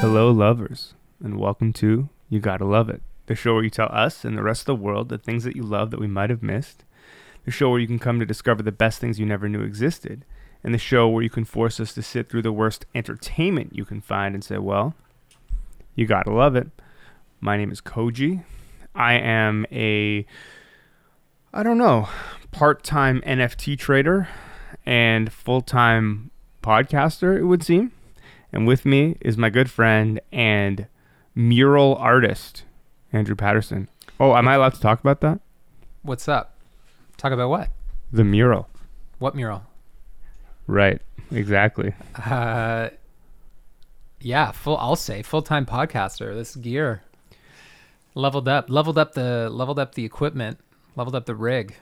Hello, lovers, and welcome to You Gotta Love It, the show where you tell us and the rest of the world the things that you love that we might have missed, the show where you can come to discover the best things you never knew existed, and the show where you can force us to sit through the worst entertainment you can find and say, well, you gotta love it. My name is Koji. I am a, I don't know, part time NFT trader and full time podcaster, it would seem. And with me is my good friend and mural artist, Andrew Patterson. Oh, am I allowed to talk about that? What's up? Talk about what? The mural. What mural? Right. Exactly. Uh, yeah, full. I'll say full time podcaster. This gear leveled up, leveled up the leveled up the equipment, leveled up the rig.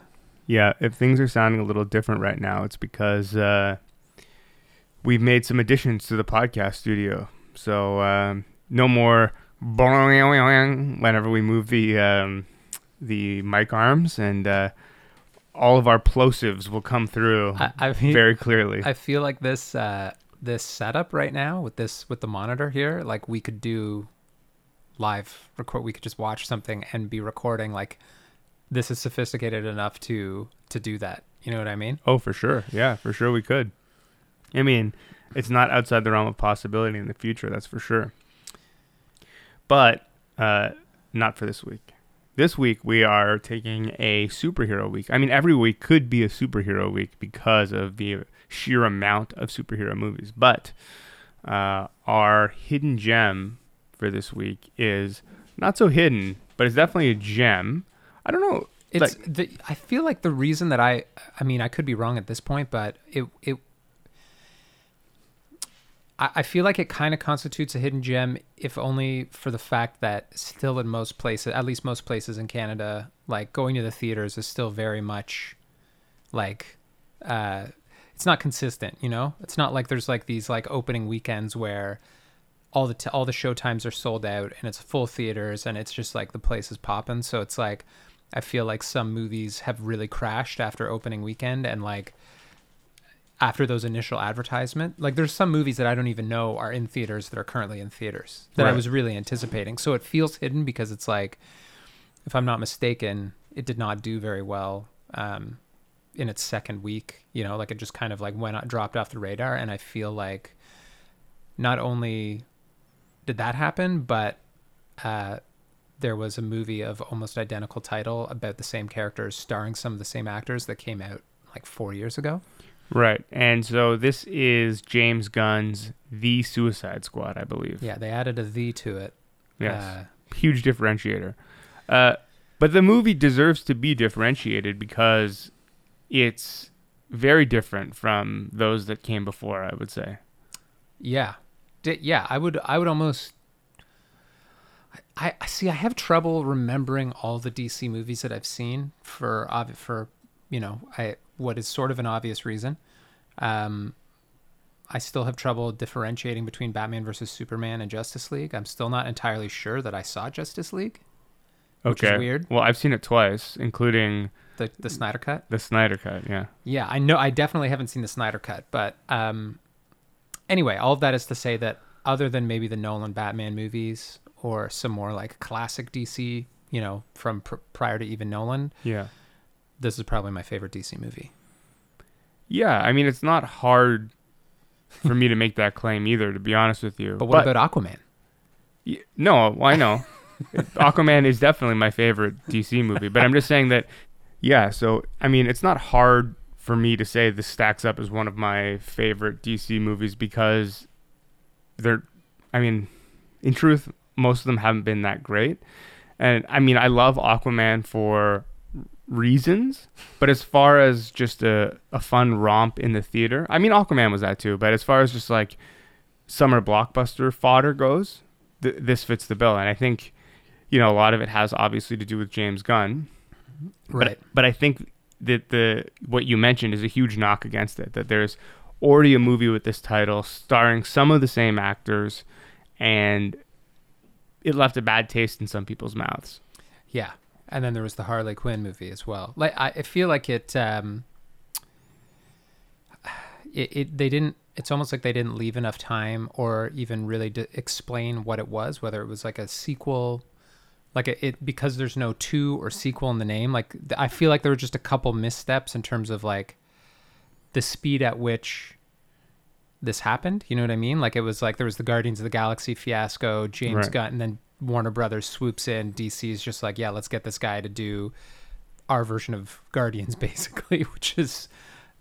Yeah, if things are sounding a little different right now, it's because uh, we've made some additions to the podcast studio. So um, no more whenever we move the um, the mic arms, and uh, all of our plosives will come through I, I mean, very clearly. I feel like this uh, this setup right now with this with the monitor here, like we could do live record. We could just watch something and be recording. Like this is sophisticated enough to to do that. You know what I mean? oh, for sure. Yeah, for sure we could. I mean, it's not outside the realm of possibility in the future. That's for sure. But uh, not for this week. This week we are taking a superhero week. I mean, every week could be a superhero week because of the sheer amount of superhero movies. But uh, our hidden gem for this week is not so hidden, but it's definitely a gem. I don't know. It's like, the, I feel like the reason that I I mean I could be wrong at this point, but it it I, feel like it kind of constitutes a hidden gem, if only for the fact that still in most places, at least most places in Canada, like going to the theaters is still very much like uh it's not consistent, you know? It's not like there's like these like opening weekends where all the t- all the show times are sold out and it's full theaters and it's just like the place is popping. So it's like I feel like some movies have really crashed after opening weekend and like after those initial advertisement. Like there's some movies that I don't even know are in theaters that are currently in theaters that I was really anticipating. So it feels hidden because it's like if I'm not mistaken, it did not do very well um in its second week, you know, like it just kind of like went out, dropped off the radar and I feel like not only did that happen, but uh there was a movie of almost identical title about the same characters starring some of the same actors that came out like 4 years ago. Right. And so this is James Gunn's The Suicide Squad, I believe. Yeah, they added a the to it. Yes. Uh, huge differentiator. Uh, but the movie deserves to be differentiated because it's very different from those that came before. I would say. Yeah, D- yeah. I would. I would almost. I, I see. I have trouble remembering all the DC movies that I've seen for for you know I what is sort of an obvious reason. Um, I still have trouble differentiating between Batman versus Superman and Justice League. I'm still not entirely sure that I saw Justice League, Which is Okay. weird. Well, I've seen it twice, including the the Snyder cut. the Snyder cut. Yeah. Yeah, I know. I definitely haven't seen the Snyder cut, but um, anyway, all of that is to say that other than maybe the Nolan Batman movies or some more like classic DC, you know, from pr- prior to even Nolan, Yeah. This is probably my favorite DC movie. Yeah. I mean, it's not hard for me to make that claim either. To be honest with you. But what about Aquaman? Y- No, well, I know. Aquaman is definitely my favorite DC movie, but I'm just saying that, yeah. So I mean, it's not hard for me to say this stacks up as one of my favorite DC movies because they're, I mean, in truth, most of them haven't been that great, and I mean, I love Aquaman for reasons, but as far as just a, a fun romp in the theater, I mean, Aquaman was that too, but as far as just like summer blockbuster fodder goes, th- this fits the bill. And I think, you know, a lot of it has obviously to do with James Gunn. Right. But, but I think that the what you mentioned is a huge knock against it. That there's already a movie with this title starring some of the same actors, and it left a bad taste in some people's mouths. Yeah. And then there was the Harley Quinn movie as well. Like I, I feel like it um it, it they didn't it's almost like they didn't leave enough time or even really to explain what it was whether it was like a sequel like it, it because there's no two or sequel in the name like i feel like there were just a couple missteps in terms of like the speed at which this happened you know what i mean like it was like there was the guardians of the galaxy fiasco james Right. gunn and then warner brothers swoops in dc is just like yeah let's get this guy to do our version of guardians basically which is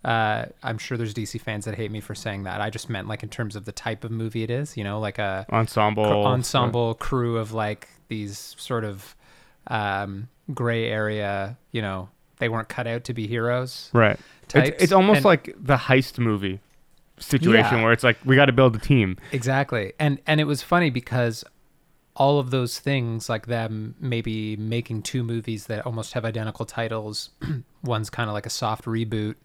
uh, I'm sure there's DC fans that hate me for saying that. I just meant like in terms of the type of movie it is, you know, like a Ensemble. cr- ensemble crew of like these sort of um, gray area, you know, they weren't cut out to be heroes. Right. It's, it's almost And- like the heist movie situation Yeah. where it's like we got to build a team. Exactly. And and it was funny because all of those things like them maybe making two movies that almost have identical titles. One's kind of like a soft reboot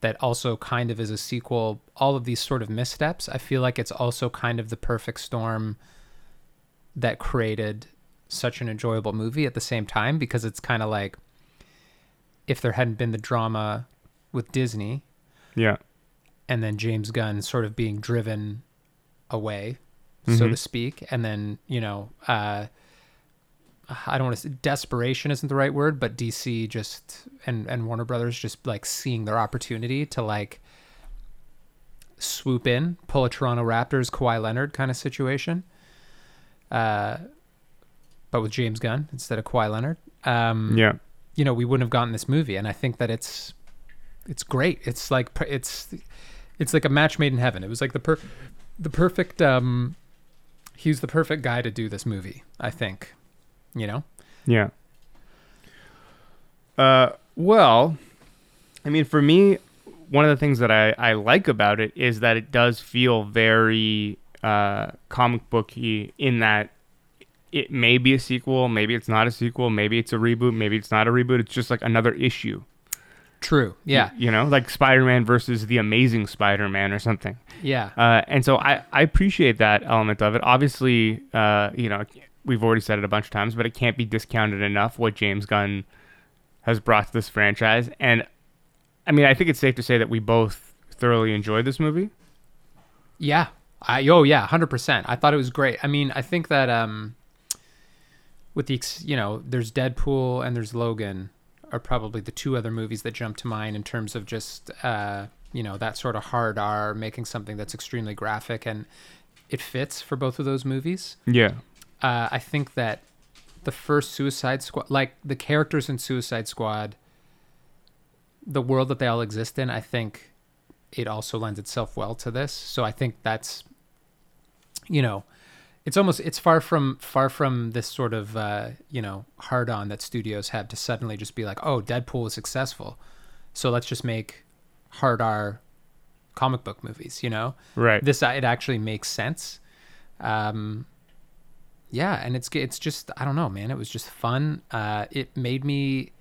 that also kind of is a sequel. All of these sort of missteps, I feel like it's also kind of the perfect storm that created such an enjoyable movie at the same time because it's kind of like if there hadn't been the drama with Disney Yeah. and then James Gunn sort of being driven away, so Mhm. to speak, and then you know, uh, I don't want to say desperation isn't the right word, but DC just and and Warner Brothers just like seeing their opportunity to like swoop in, pull a Toronto Raptors Kawhi Leonard kind of situation, uh, but with James Gunn instead of Kawhi Leonard. Um, Yeah. you know, we wouldn't have gotten this movie. And I think that it's it's great. It's like it's it's like a match made in heaven. It was like the per the perfect um he was the perfect guy to do this movie, I think. You know? Yeah. Uh, well, I mean, for me, one of the things that I, I like about it is that it does feel very uh, comic booky in that it may be a sequel, maybe it's not a sequel, maybe it's a reboot, maybe it's not a reboot. It's just like another issue. True. Yeah. You know, like Spider Man versus the Amazing Spider Man or something. Yeah. Uh, and so I, I appreciate that element of it. Obviously, uh, you know, we've already said it a bunch of times, but it can't be discounted enough what James Gunn has brought to this franchise. And I mean, I think it's safe to say that we both thoroughly enjoyed this movie. Yeah. I oh yeah, 100%. I thought it was great. I mean, I think that um with the you know, there's Deadpool and there's Logan are probably the two other movies that jump to mind in terms of just uh you know, that sort of hard R making something that's extremely graphic and it fits for both of those movies. Yeah. Uh I think that the first Suicide Squad like the characters in Suicide Squad the world that they all exist in, I think it also lends itself well to this. So I think that's you know, it's almost it's far from far from this sort of uh, you know hard on that studios have to suddenly just be like, oh, Deadpool was successful, so let's just make hard R comic book movies. You know, Right. this it actually makes sense. Um, yeah, and it's it's just I don't know, man. It was just fun. Uh, it made me.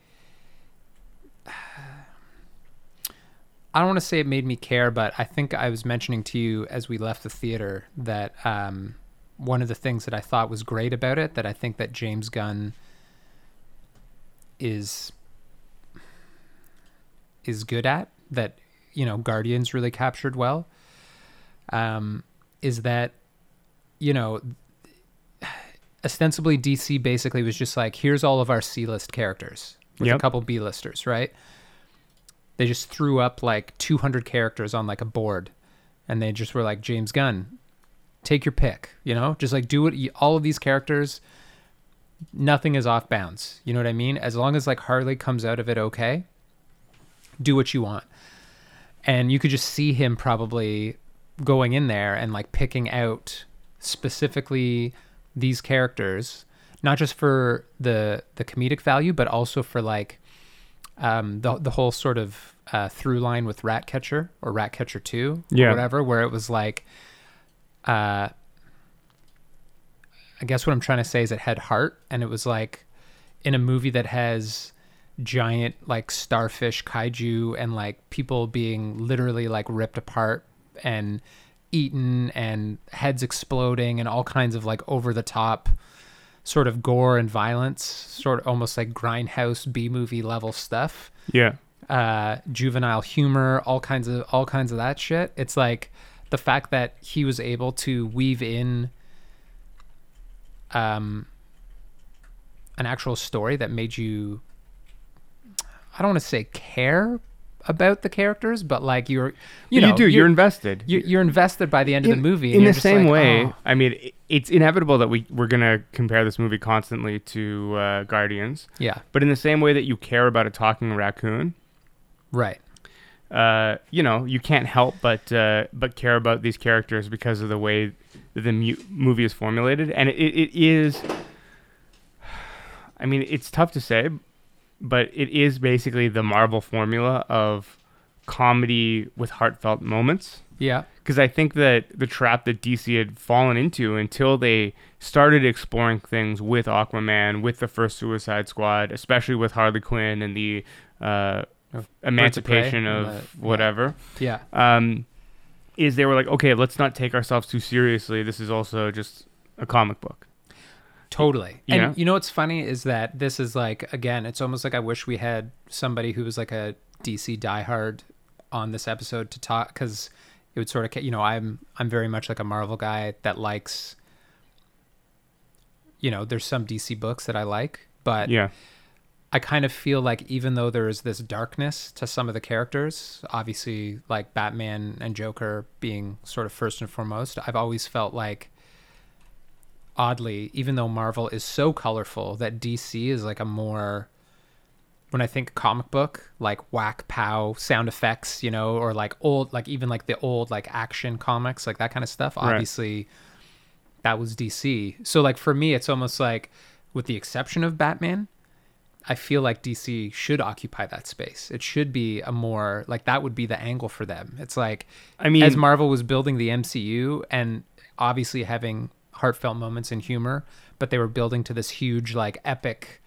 I don't want to say it made me care, but I think I was mentioning to you as we left the theater that um, one of the things that I thought was great about it, that I think that James Gunn is is good at, that you know Guardians really captured well, um, is that you know ostensibly DC basically was just like here's all of our C-list characters with a couple B-listers, right? They just threw up like 200 characters on like a board and they just were like James Gunn, take your pick, you know? Just like do it all of these characters nothing is off bounds. You know what I mean? As long as like Harley comes out of it okay, do what you want. And you could just see him probably going in there and like picking out specifically these characters, not just for the the comedic value, but also for like um, the the whole sort of uh, through line with Ratcatcher or Ratcatcher Two, Yeah. or whatever, where it was like, uh, I guess what I'm trying to say is it had heart, and it was like in a movie that has giant like starfish kaiju and like people being literally like ripped apart and eaten and heads exploding and all kinds of like over the top sort of gore and violence, sort of almost like grindhouse B movie level stuff. Yeah. uh, juvenile humor, all kinds of all kinds of that shit. It's like the fact that he was able to weave in um, an actual story that made you I don't want to say care about the characters, but like you're you You, do. You're, invested. you're, you're invested by the end of the movie. in the same like, way, "Oh." I mean, i- it's inevitable that we we're gonna compare this movie constantly to uh, Guardians, yeah, but in the same way that you care about a talking raccoon, right. Uh, you know, you can't help but uh, but care about these characters because of the way the mu- movie is formulated, and it, it is. I mean, it's tough to say, but it is basically the Marvel formula of comedy with heartfelt moments Yeah, because I think that the trap that DC had fallen into until they started exploring things with Aquaman, with the first Suicide Squad, especially with Harley Quinn and the uh, Of emancipation of the- yeah. whatever, yeah, um, is they were like, okay, let's not take ourselves too seriously. This is also just a comic book. totally. You and know? you know what's funny is that this is like again, it's almost like I wish we had somebody who was like a DC diehard on this episode to talk because it would sort of you know I'm I'm very much like a Marvel guy that likes. You know, there's some DC books that I like, but Yeah, I kind of feel like even though there is this darkness to some of the characters, obviously like Batman and Joker being sort of first and foremost, I've always felt like oddly, even though Marvel is so colorful, that DC is like a more when I think comic book, like whack pow sound effects, you know, or like old like even like the old like action comics, like that kind of stuff. Right. Obviously that was DC. So like for me it's almost like with the exception of Batman, I feel like DC should occupy that space. It should be a more like that would be the angle for them. It's like I mean, as Marvel was building the MCU and obviously having heartfelt moments and humor, but they were building to this huge like epic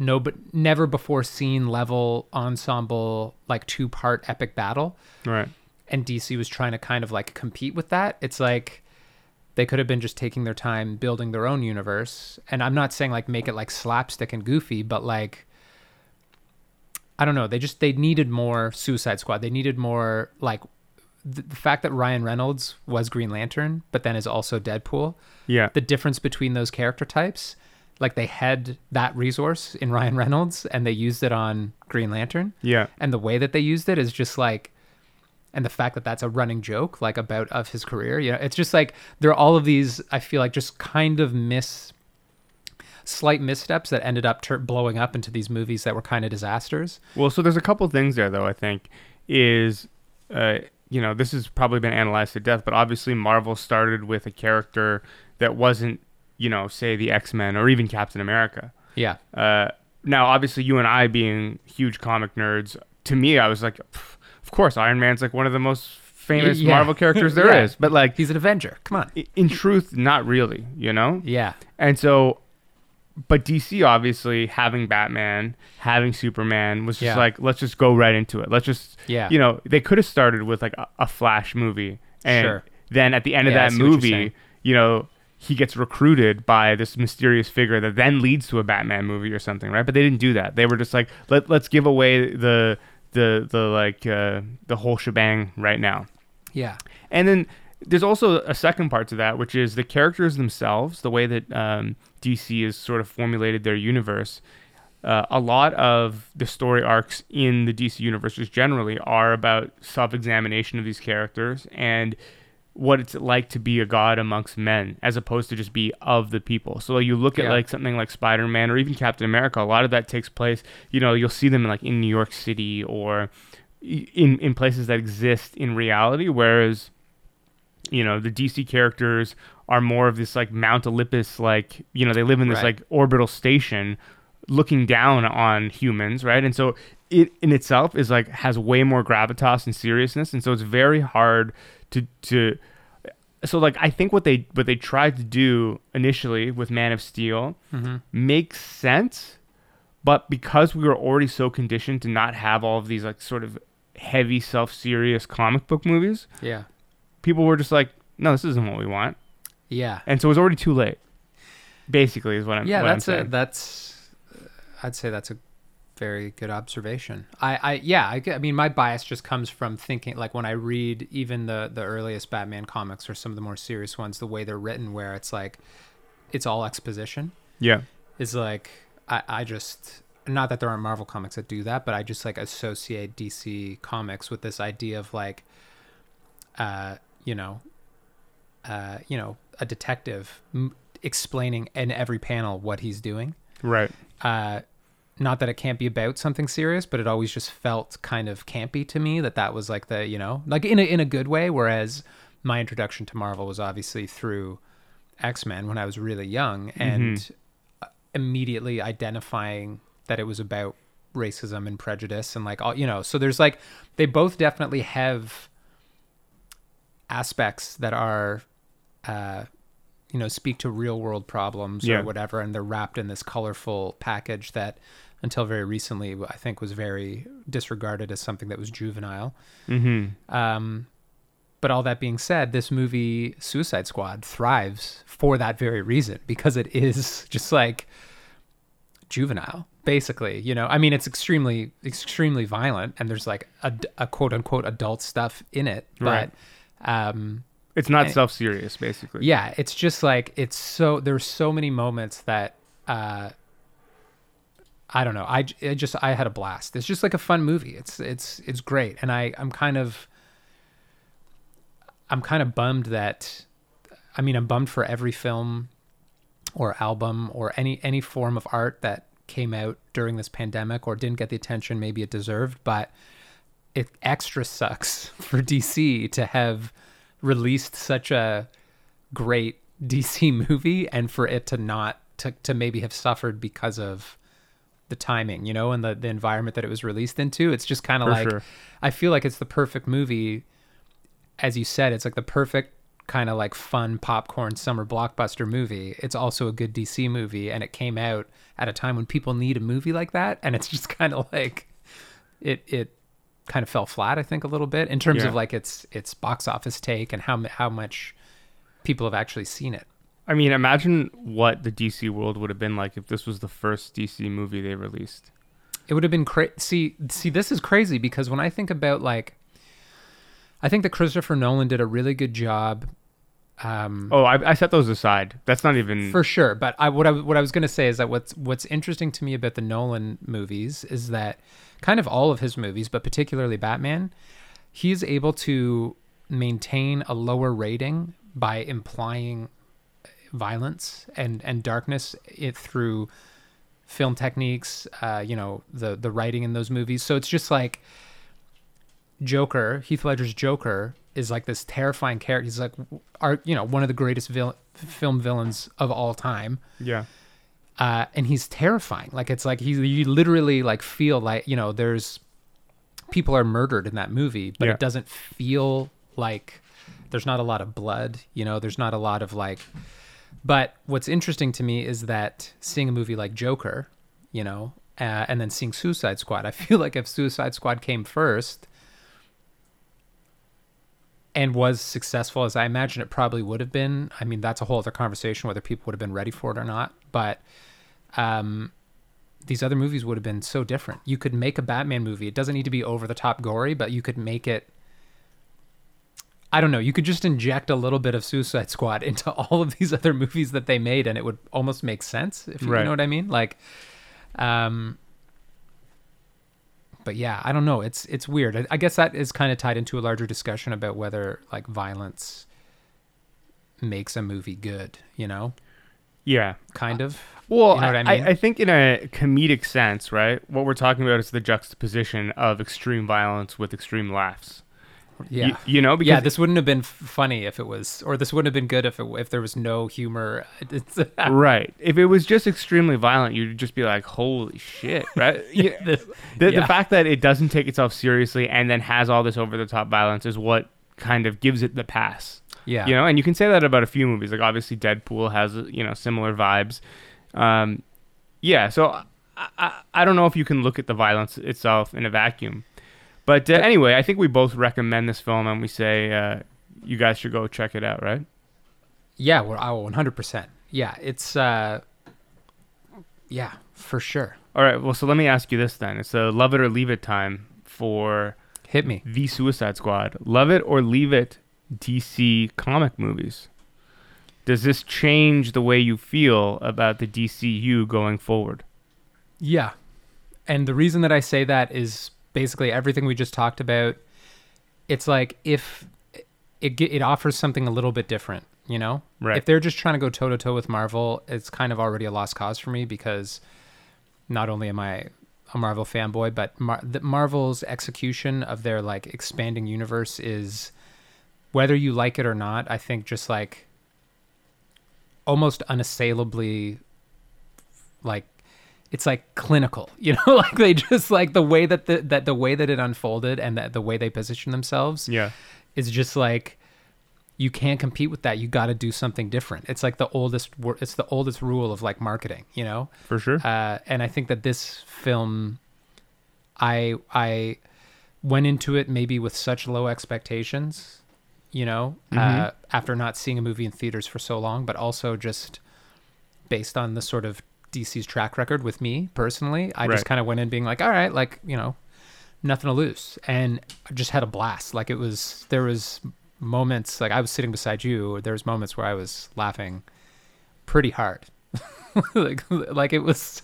no but never before seen level ensemble like two part epic battle right. and DC was trying to kind of like compete with that. It's like they could have been just taking their time building their own universe. And I'm not saying like make it like slapstick and goofy, but like I don't know, they just they needed more Suicide Squad. They needed more like the, the fact that Ryan Reynolds was Green Lantern, but then is also Deadpool. Yeah, The difference between those character types, like they had that resource in Ryan Reynolds and they used it on Green Lantern yeah, and the way that they used it is just like and the fact that that's a running joke like about of his career you know it's just like there are all of these i feel like just kind of miss slight missteps that ended up tur blowing up into these movies that were kind of disasters Well, so there's a couple things there, though. I think is, uh, you know, this has probably been analyzed to death, but obviously Marvel started with a character that wasn't, you know, say the X Men or even Captain America. yeah Uh, now, obviously, you and I being huge comic nerds, to me, I was like, "Pff, of course, Iron Man's like one of the most famous Yeah. Marvel characters there is. Yeah. But like, he's an avenger come on in truth, not really. You know. yeah And so, but DC obviously having Batman, having Superman was just Yeah. like, let's just go right into it. Let's just, Yeah. you know, they could have started with like a, a Flash movie, and Sure. then at the end of that see what you're movie, you know, he gets recruited by this mysterious figure that then leads to a Batman movie or something, right? But they didn't do that. They were just like, let let's give away the the the like uh, the whole shebang right now. yeah And then there's also a second part to that, which is the characters themselves, the way that um, DC has sort of formulated their universe. Uh, a lot of the story arcs in the DC universe, just generally, are about self-examination of these characters and what it's like to be a god amongst men, as opposed to just be of the people. So you look at Yeah. like something like Spider-Man or even Captain America. A lot of that takes place. You know, you'll see them like in New York City or in in places that exist in reality, whereas you know the DC characters are more of this like Mount Olympus, like you know they live in this Right. like orbital station, looking down on humans, right? And so it in itself is like has way more gravitas and seriousness, and so it's very hard to to. So like I think what they what they tried to do initially with Man of Steel mm-hmm. makes sense, but because we were already so conditioned to not have all of these like sort of heavy self-serious comic book movies, yeah people were just like, no, this isn't what we want, yeah and so it was already too late. Basically, is what I'm. yeah what I'm that's a saying. that's i'd say that's a very good observation. I, I yeah, I, I mean, my bias just comes from thinking like when I read even the the earliest Batman comics or some of the more serious ones, the way they're written, where it's like it's all exposition. Yeah. Is like I, I just not that there aren't Marvel comics that do that, but I just like associate DC comics with this idea of like, uh, you know, uh, you know, a detective m- explaining in every panel what he's doing Right. uh, not that it can't be about something serious, but it always just felt kind of campy to me that that was like the you know like in a in a good way. Whereas my introduction to Marvel was obviously through X Men when I was really young, and uh immediately identifying that it was about racism and prejudice and like all you know. So there's like they both definitely have aspects that are. Uh, you know, speak to real world problems Yeah. or whatever, and they're wrapped in this colorful package that, until very recently, I think was very disregarded as something that was juvenile. Mm-hmm. Um, but all that being said, this movie, Suicide Squad, thrives for that very reason because it is just like juvenile, basically. You know, I mean, it's extremely, extremely violent, and there's like a, a quote unquote adult stuff in it, Right. Um, It's not self serious, basically. yeah it's just like it's so there's so many moments that uh i don't know. I just i had a blast. It's just like a fun movie. It's it's it's great. And i i'm kind of i'm kind of bummed that i mean i'm bummed for every film or album or any any form of art that came out during this pandemic or didn't get the attention maybe it deserved but it extra sucks for dc to have released such a great DC movie and for it to not to, to maybe have suffered because of the timing, you know, and the, the environment that it was released into. It's just kind of like sure. I feel like it's the perfect movie. As you said, it's like the perfect kind of like fun popcorn summer blockbuster movie. It's also a good DC movie and it came out at a time when people need a movie like that and it's just kind of like it it kind of fell flat I think a little bit in terms Yeah. of like its its box office take and how how much people have actually seen it. I mean, imagine what the DC world would have been like if this was the first DC movie they released. It would have been crazy. See, see, this is crazy because when I think about like, I think that Christopher Nolan did a really good job. Um, Oh, I, I set those aside. That's not even. for sure. But I what I what I was gonna say is that what's what's interesting to me about the Nolan movies is that kind of all of his movies, but particularly Batman, he's able to maintain a lower rating by implying violence and and darkness it through film techniques, uh, you know, the the writing in those movies. So it's just like Joker, Heath Ledger's Joker is like this terrifying character. He's like our, you know, one of the greatest film villains of all time. yeah. Uh, and he's terrifying. Like it's like he you literally like feel like, you know, there's people are murdered in that movie, but Yeah. it doesn't feel like there's not a lot of blood, you know, there's not a lot of like but what's interesting to me is that seeing a movie like Joker, you know, uh, and then seeing Suicide Squad, I feel like if Suicide Squad came first and was successful as I imagine it probably would have been, I mean, that's a whole other conversation whether people would have been ready for it or not. But um, these other movies would have been so different. You could make a Batman movie. It doesn't need to be over the top gory, but you could make it. I don't know. You could just inject a little bit of Suicide Squad into all of these other movies that they made, and it would almost make sense. If you Right. know what I mean, like, um, but yeah, I don't know. It's it's weird. I, I guess that is kind of tied into a larger discussion about whether like violence makes a movie good. You know, Yeah. kind of. Well, You know what I, I mean? I, think in a comedic sense, right? What we're talking about is the juxtaposition of extreme violence with extreme laughs. Yeah. You, you know, because yeah, this wouldn't have been funny if it was, or this wouldn't have been good if it, if there was no humor. Right. If it was just extremely violent, you'd just be like, "Holy shit!" Right? Yeah. This- The, yeah. the fact that it doesn't take itself seriously and then has all this over the top violence is what kind of gives it the pass. yeah, You know, and you can say that about a few movies. Like obviously, Deadpool has you know similar vibes. Um, yeah. So I, I, I don't know if you can look at the violence itself in a vacuum. But uh, anyway, I think we both recommend this film, and we say uh, you guys should go check it out, right? yeah, I will 100. percent Yeah, it's, uh, yeah, for sure. All right. Well, so let me ask you this then. It's a love it or leave it time for Hit me. the Suicide Squad. Love it or leave it DC comic movies. Does this change the way you feel about the DCU going forward? Yeah. And the reason that I say that is basically everything we just talked about. It's like if it it offers something a little bit different, you know? Right. If they're just trying to go toe to toe with Marvel, it's kind of already a lost cause for me because not only am I a Marvel fanboy, but Mar- the Marvel's execution of their like expanding universe is whether you like it or not, I think just like almost unassailably like it's like clinical you know like they just like the way that the that the way that it unfolded and that the way they position themselves Yeah. is just like you can't compete with that you got to do something different it's like the oldest it's the oldest rule of like marketing you know For sure. uh, and I think that this film, I I went into it maybe with such low expectations, you know, uh, Mhm. after not seeing a movie in theaters for so long, but also just based on the sort of DC's track record with me personally, I Right. just kind of went in being like, all right, like you know, nothing to lose, and I just had a blast. Like it was there was moments like I was sitting beside you. There was moments where I was laughing pretty hard like like it was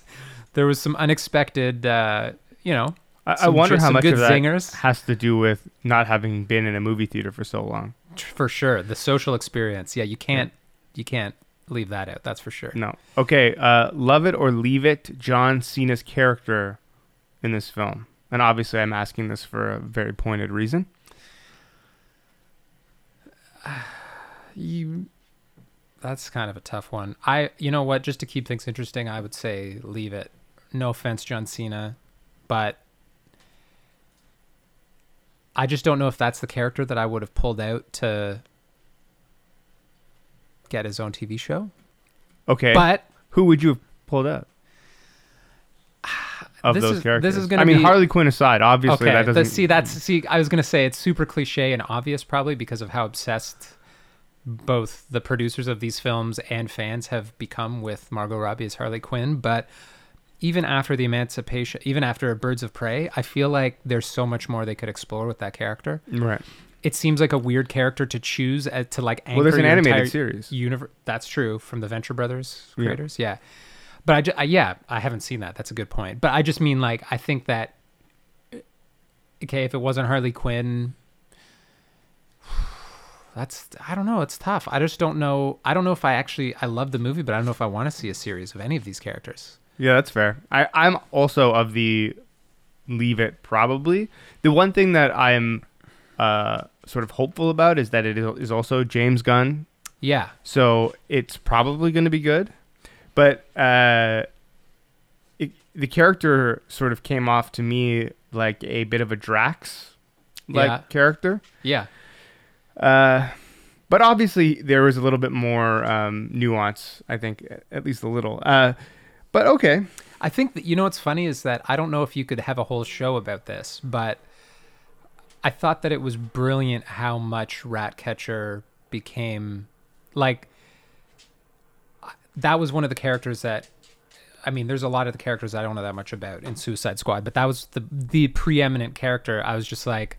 there was some unexpected uh you know I, I wonder how much good of that zingers. has to do with not having been in a movie theater for so long. for sure the social experience yeah you can't you can't leave that out that's for sure No. Okay. Uh, love it or leave it. John Cena's character in this film, and obviously, I'm asking this for a very pointed reason. you that's kind of a tough one i you know what just to keep things interesting i would say leave it no offense john cena but i just don't know if that's the character that i would have pulled out to get his own tv show Okay. but who would you have pulled up? of This those is- this characters? is gonna I mean, be- Harley Quinn aside, obviously okay, that doesn't. see. That's mm. see. I was gonna say it's super cliche and obvious, probably because of how obsessed both the producers of these films and fans have become with Margot Robbie as Harley Quinn. But even after the Emancipation, even after Birds of Prey, I feel like there's so much more they could explore with that character. right. It seems like a weird character to choose uh, to like anchor Well, there's an animated series. universe. That's true from the Venture Brothers Yeah. creators. Yeah. But I, ju- I, yeah, I haven't seen that. That's a good point. But I just mean like I think that okay, if it wasn't Harley Quinn, that's I don't know. It's tough. I just don't know. I don't know if I actually I love the movie, but I don't know if I want to see a series of any of these characters. Yeah, that's fair. I, I'm also of the leave it probably. The one thing that I'm uh, sort of hopeful about is that it is also James Gunn, Yeah. so it's probably going to be good. But uh, it, the character sort of came off to me like a bit of a Drax like Yeah. character. Yeah. Uh, but obviously there was a little bit more um, nuance, I think, at least a little. Uh, but okay. I think that you know what's funny is that I don't know if you could have a whole show about this, but I thought that it was brilliant how much Ratcatcher became like that was one of the characters that I mean, there's a lot of the characters I don't know that much about in Suicide Squad, but that was the the preeminent character. I was just like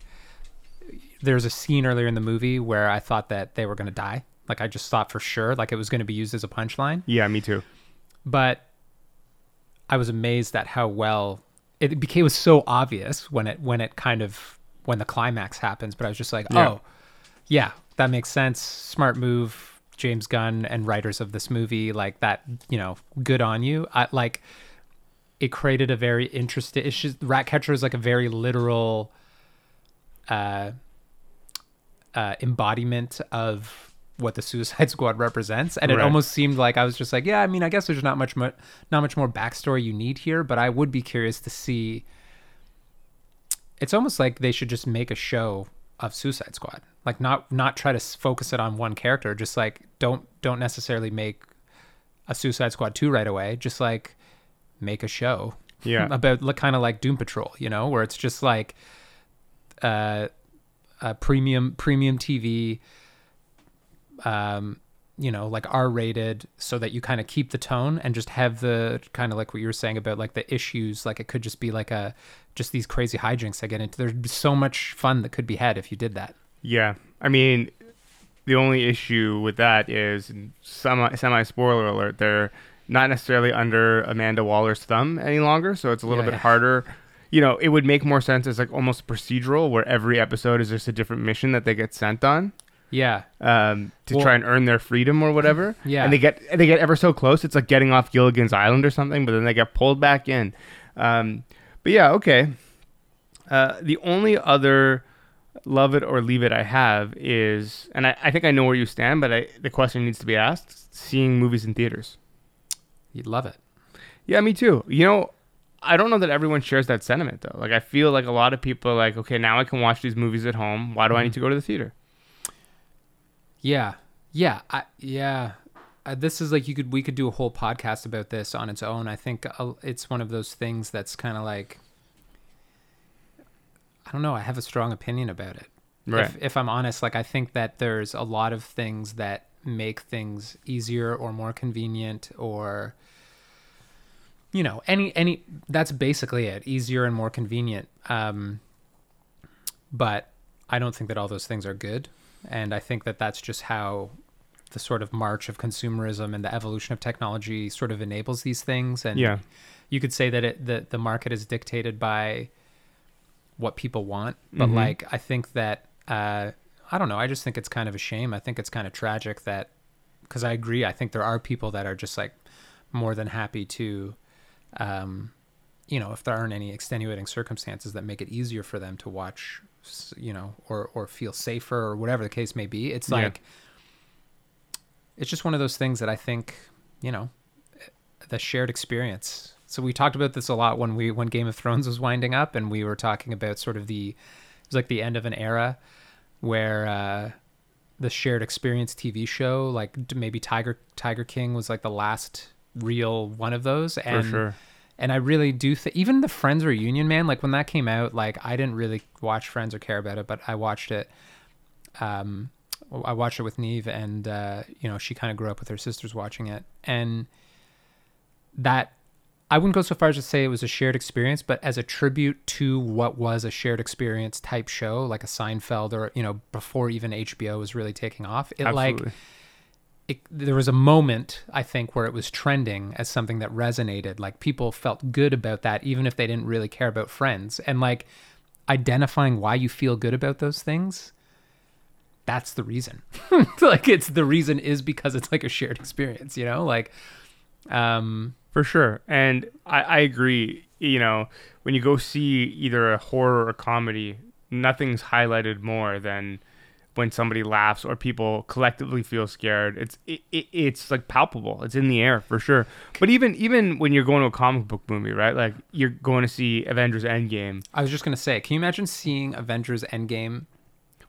there's a scene earlier in the movie where I thought that they were going to die. Like I just thought for sure like it was going to be used as a punchline Yeah, me too. but I was amazed at how well it became it was so obvious when it when it kind of when the climax happens. But I was just like, Yeah. oh, yeah, that makes sense. Smart move, James Gunn and writers of this movie like that. You know, good on you. I like it created a very interesting. It's just Ratcatcher is like a very literal uh, uh, embodiment of what the Suicide Squad represents, and it almost seemed like I was just like, yeah, I mean, I guess there's not much, mu- not much more backstory you need here, but I would be curious to see. It's almost like they should just make a show of Suicide Squad, like not not try to focus it on one character, just like don't don't necessarily make a Suicide Squad two right away, just like make a show Yeah. about like kind of like Doom Patrol, you know, where it's just like uh, a premium premium TV, um, you know, like R rated so that you kind of keep the tone and just have the kind of like what you were saying about like the issues. Like it could just be like a, just these crazy hijinks I get into. There's so much fun that could be had if you did that. Yeah. I mean, the only issue with that is semi semi spoiler alert. They're not necessarily under Amanda Waller's thumb any longer, so it's a little Yeah, bit yeah. harder. You know, it would make more sense as like almost procedural, where every episode is just a different mission that they get sent on Yeah. um, to Well- try and earn their freedom or whatever. Yeah. and they get they get ever so close. It's like getting off Gilligan's Island or something, but then they get pulled back in. Um, but yeah, okay. Uh, the only other love it or leave it I have is, and I, I think I know where you stand, but I, the question needs to be asked: seeing movies in theaters. You'd love it. Yeah, me too. You know, I don't know that everyone shares that sentiment though. Like, I feel like a lot of people are like, okay, now I can watch these movies at home. Why do I need to go to the theater? Yeah, yeah, I, yeah. Uh, this is like you could we could do a whole podcast about this on its own. I think uh, it's one of those things that's kind of like I don't know. I have a strong opinion about it. Right. If, if I'm honest, like I think that there's a lot of things that make things easier or more convenient or you know any any that's basically it easier and more convenient um but i don't think that all those things are good and i think that that's just how the sort of march of consumerism and the evolution of technology sort of enables these things and Yeah. you could say that it the, the market is dictated by what people want but Mhm. like i think that uh i don't know i just think it's kind of a shame i think it's kind of tragic that because i agree i think there are people that are just like more than happy to um you know if there aren't any extenuating circumstances that make it easier for them to watch you know or or feel safer or whatever the case may be it's Yeah. It's just one of those things that i think you know the shared experience. So we talked about this a lot when we when Game of Thrones was winding up, and we were talking about sort of the it was like the end of an era where uh, the shared experience TV show, like maybe Tiger Tiger King, was like the last real one of those. For sure. and I really do think even the Friends reunion, man, like when that came out, like I didn't really watch Friends or care about it, but I watched it. Um, I watched it with Neve, and uh, you know she kind of grew up with her sisters watching it, and that I wouldn't go so far as to say it was a shared experience, but as a tribute to what was a shared experience type show, like a Seinfeld, or you know before even HBO was really taking off, it like it, there was a moment I think where it was trending as something that resonated. Like people felt good about that, even if they didn't really care about Friends, and like identifying why you feel good about those things. That's the reason. like it's the reason is because it's like a shared experience, you know. Like, um, For sure. And I, I agree. You know, when you go see either a horror or a comedy, nothing's highlighted more than when somebody laughs or people collectively feel scared. It's it, it, it's like palpable. It's in the air for sure. But even even when you're going to a comic book movie, right? Like you're going to see Avengers Endgame. I was just gonna say, can you imagine seeing Avengers Endgame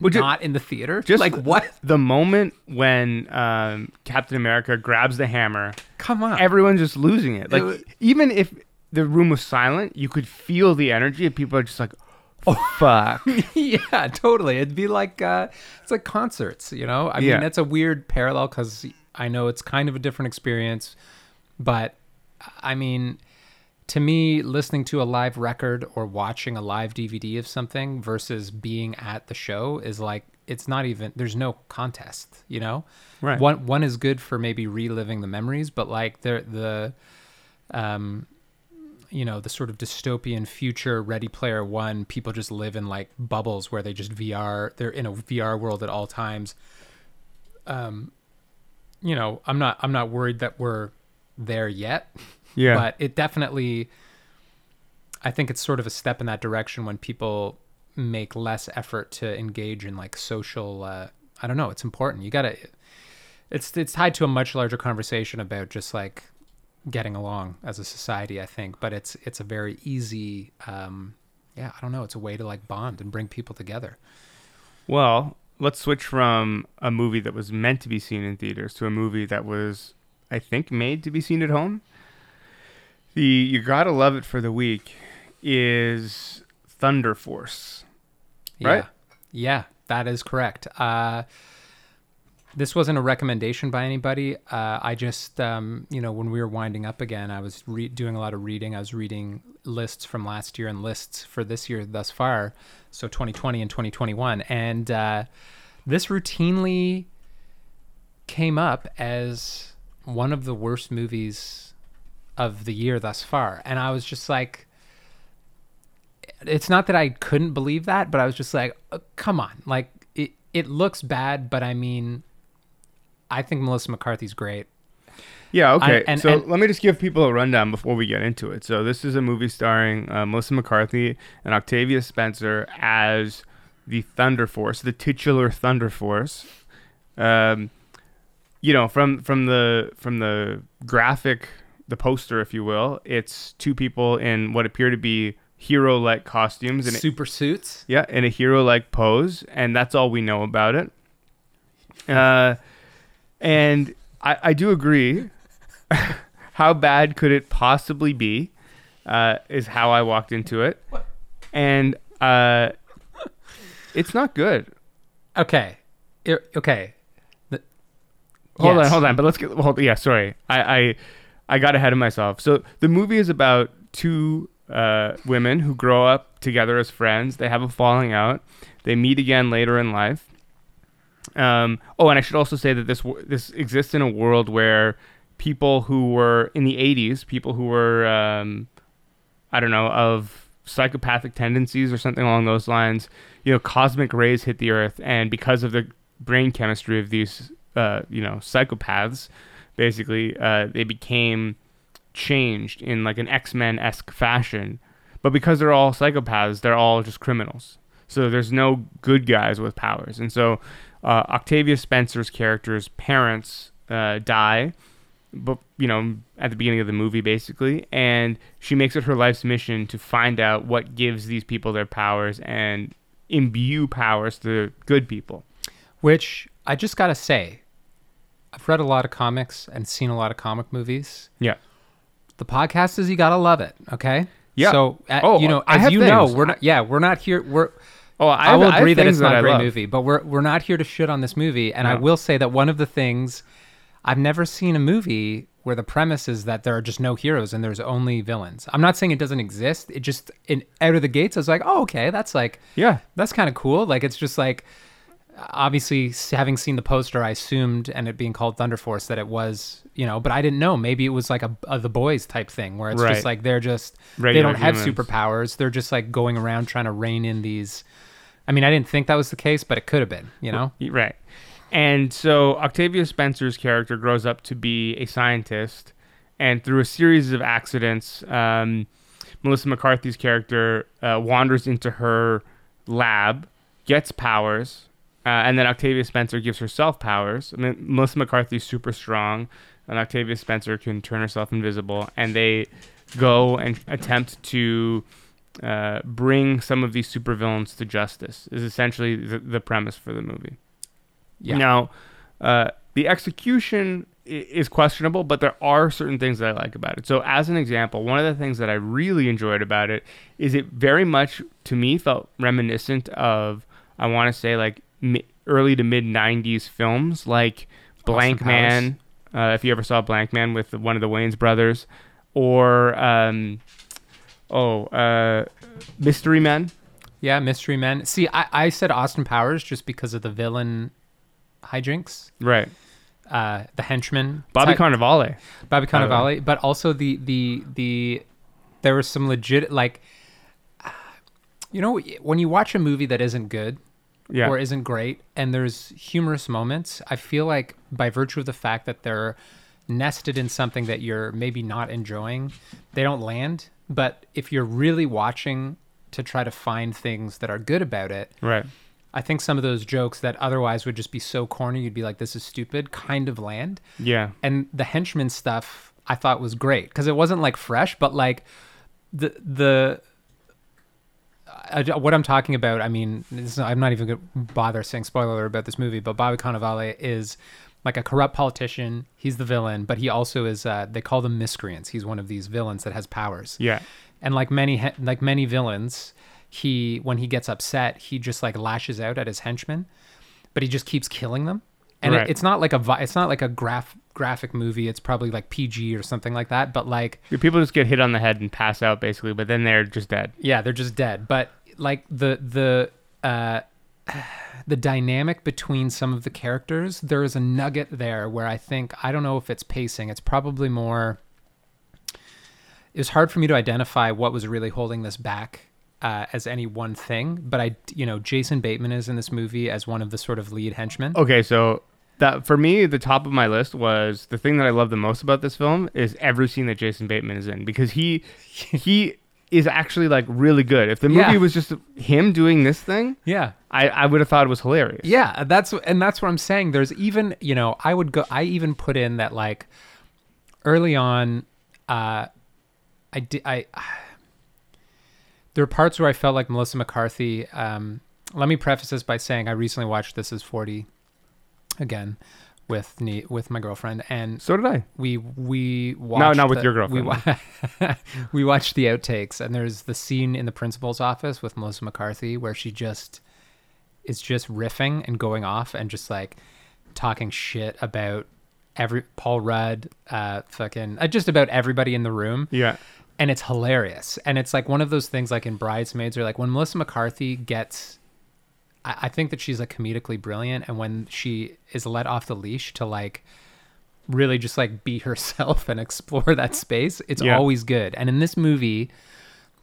Would you- not in the theater? Just like what? The moment when um, Captain America grabs the hammer, Come on. everyone's just losing it. Like wa- even if the room was silent, you could feel the energy of people are just like, "Oh fuck." yeah, totally. It'd be like uh, it's like concerts, you know. I Yeah. mean, that's a weird parallel because I know it's kind of a different experience, but I mean, to me, listening to a live record or watching a live DVD of something versus being at the show is like it's not even. There's no contest, you know. Right. One one is good for maybe reliving the memories, but like the the um you know the sort of dystopian future ready player one people just live in like bubbles where they just vr they're in a vr world at all times um you know i'm not i'm not worried that we're there yet Yeah. but it definitely i think it's sort of a step in that direction when people make less effort to engage in like social uh i don't know it's important you gotta it's it's tied to a much larger conversation about just like getting along as a society i think but it's it's a very easy um yeah i don't know it's a way to like bond and bring people together Well, let's switch from a movie that was meant to be seen in theaters to a movie that was, I think, made to be seen at home. The you gotta love it for the week is Thunder Force. Right? yeah yeah that is correct uh this wasn't a recommendation by anybody. Uh, I just, um, you know, when we were winding up again, I was re- doing a lot of reading. I was reading lists from last year and lists for this year thus far, so 2020 and 2021, and uh, this routinely came up as one of the worst movies of the year thus far, and I was just like. It's not that I couldn't believe that, but I was just like, uh, "Come on!" Like it, it looks bad, but I mean, I think Melissa McCarthy's great. Yeah, okay. and- so and- let me just give people a rundown before we get into it. So this is a movie starring uh, Melissa McCarthy and Octavia Spencer as the Thunder Force, the titular Thunder Force. Um, you know, from from the from the graphic, the poster, if you will, it's two people in what appear to be hero-like costumes and Super suits. yeah, in a hero-like pose, and that's all we know about it. Uh, and I, I do agree. how bad could it possibly be? Uh, is how I walked into it, and uh, it's not good. Okay. I- okay. The- Hold Yes. on, hold on. But let's get. Hold. Yeah, sorry. I, I I got ahead of myself. So the movie is about two uh, women who grow up together as friends. They have a falling out. They meet again later in life. Um, oh, and I should also say that this this exists in a world where people who were in the '80s, people who were um, I don't know of psychopathic tendencies or something along those lines, you know, cosmic rays hit the Earth, and because of the brain chemistry of these, uh, you know, psychopaths, basically, uh, they became changed in like an X-Men esque fashion. But because they're all psychopaths, they're all just criminals. So there's no good guys with powers, and so uh, Octavia Spencer's character's parents uh, die, but you know at the beginning of the movie basically, and she makes it her life's mission to find out what gives these people their powers and imbue powers to good people. Which I just got to say, I've read a lot of comics and seen a lot of comic movies. Yeah. The podcast is you got to love it, okay? Yeah. So, uh, Oh, you know, I as have you know, we're not yeah, we're not here we're Oh, I, will agree that it's not a great love. movie, but we're we're not here to shit on this movie. And I will say that one of the things I've never seen a movie where the premise is that there are just no heroes and there's only villains. I'm not saying it doesn't exist. It just in out of the gates, I was like, oh, okay, that's like Yeah. that's kind of cool. Like it's just like obviously having seen the poster, I assumed and it being called Thunder Force that it was you know, but I didn't know. Maybe it was like a, a the boys type thing where it's Right. just like they're just they don't have humans. superpowers. They're just like going around trying to rein in these. I mean, I didn't think that was the case, but it could have been. You know, Right. And so Octavia Spencer's character grows up to be a scientist, and through a series of accidents, um, Melissa McCarthy's character uh, wanders into her lab, gets powers, uh, and then Octavia Spencer gives herself powers. I mean, Melissa McCarthy's super strong, and Octavia Spencer can turn herself invisible, and they go and attempt to uh, bring some of these supervillains to justice. Is essentially the, the premise for the movie. yeah. Now, uh, the execution is questionable, but there are certain things that I like about it. So, as an example, one of the things that I really enjoyed about it is it very much, to me, felt reminiscent of, I want to say, like mi- early to mid 90s films like Blank Austin Man, uh, if you ever saw Blank Man with one of the Wayans brothers, or, um, oh, uh, Mystery Men. yeah, Mystery Men. See, I, I said Austin Powers just because of the villain hijinks, Right. uh, the henchman, Bobby type- Cannavale. Bobby by. Cannavale, but also the the the there was some legit like you know when you watch a movie that isn't good Yeah. or isn't great and there's humorous moments, I feel like by virtue of the fact that they're nested in something that you're maybe not enjoying, they don't land. But if you're really watching to try to find things that are good about it, right. I think some of those jokes that otherwise would just be so corny, you'd be like, this is stupid, kind of land Yeah. and the henchman stuff I thought was great because it wasn't like fresh, but like the the I, what I'm talking about. I mean, this is, I'm not even gonna bother saying spoiler alert about this movie, but Bobby Cannavale is like a corrupt politician. He's the villain, but he also is. Uh, they call them miscreants. He's one of these villains that has powers. Yeah. And like many like many villains, he when he gets upset, he just like lashes out at his henchmen, but he just keeps killing them. And Right. it, it's not like a it's not like a graph graphic movie. It's probably like PG or something like that. But like People just get hit on the head and pass out basically, but then they're just dead. yeah, they're just dead. But like the the uh, the dynamic between some of the characters, there is a nugget there where I think I don't know if it's pacing. It's probably more. It was hard for me to identify what was really holding this back uh, as any one thing, but I, you know, Jason Bateman is in this movie as one of the sort of lead henchmen. Okay, so that for me, the top of my list was the thing that I love the most about this film is every scene that Jason Bateman is in because he he is actually like really good. If the movie Yeah. was just him doing this thing, Yeah, I, I would have thought it was hilarious. Yeah, that's and that's what I'm saying. There's even you know I would go. I even put in that like early on, uh, I did I. There are parts where I felt like Melissa McCarthy. Um, let me preface this by saying I recently watched This Is Forty again with ne- with my girlfriend, and So did I. we we watched no, not with the- your We, girlfriend. wa- we watched the outtakes, and there's the scene in the principal's office with Melissa McCarthy where she just is just riffing and going off and just like talking shit about every Paul Rudd, uh, fucking uh, just about everybody in the room Yeah. and it's hilarious. And it's like one of those things like in Bridesmaids or like when Melissa McCarthy gets I, I think that she's like comedically brilliant and when she is let off the leash to like really just like be herself and explore that space, it's Yeah. always good. And in this movie,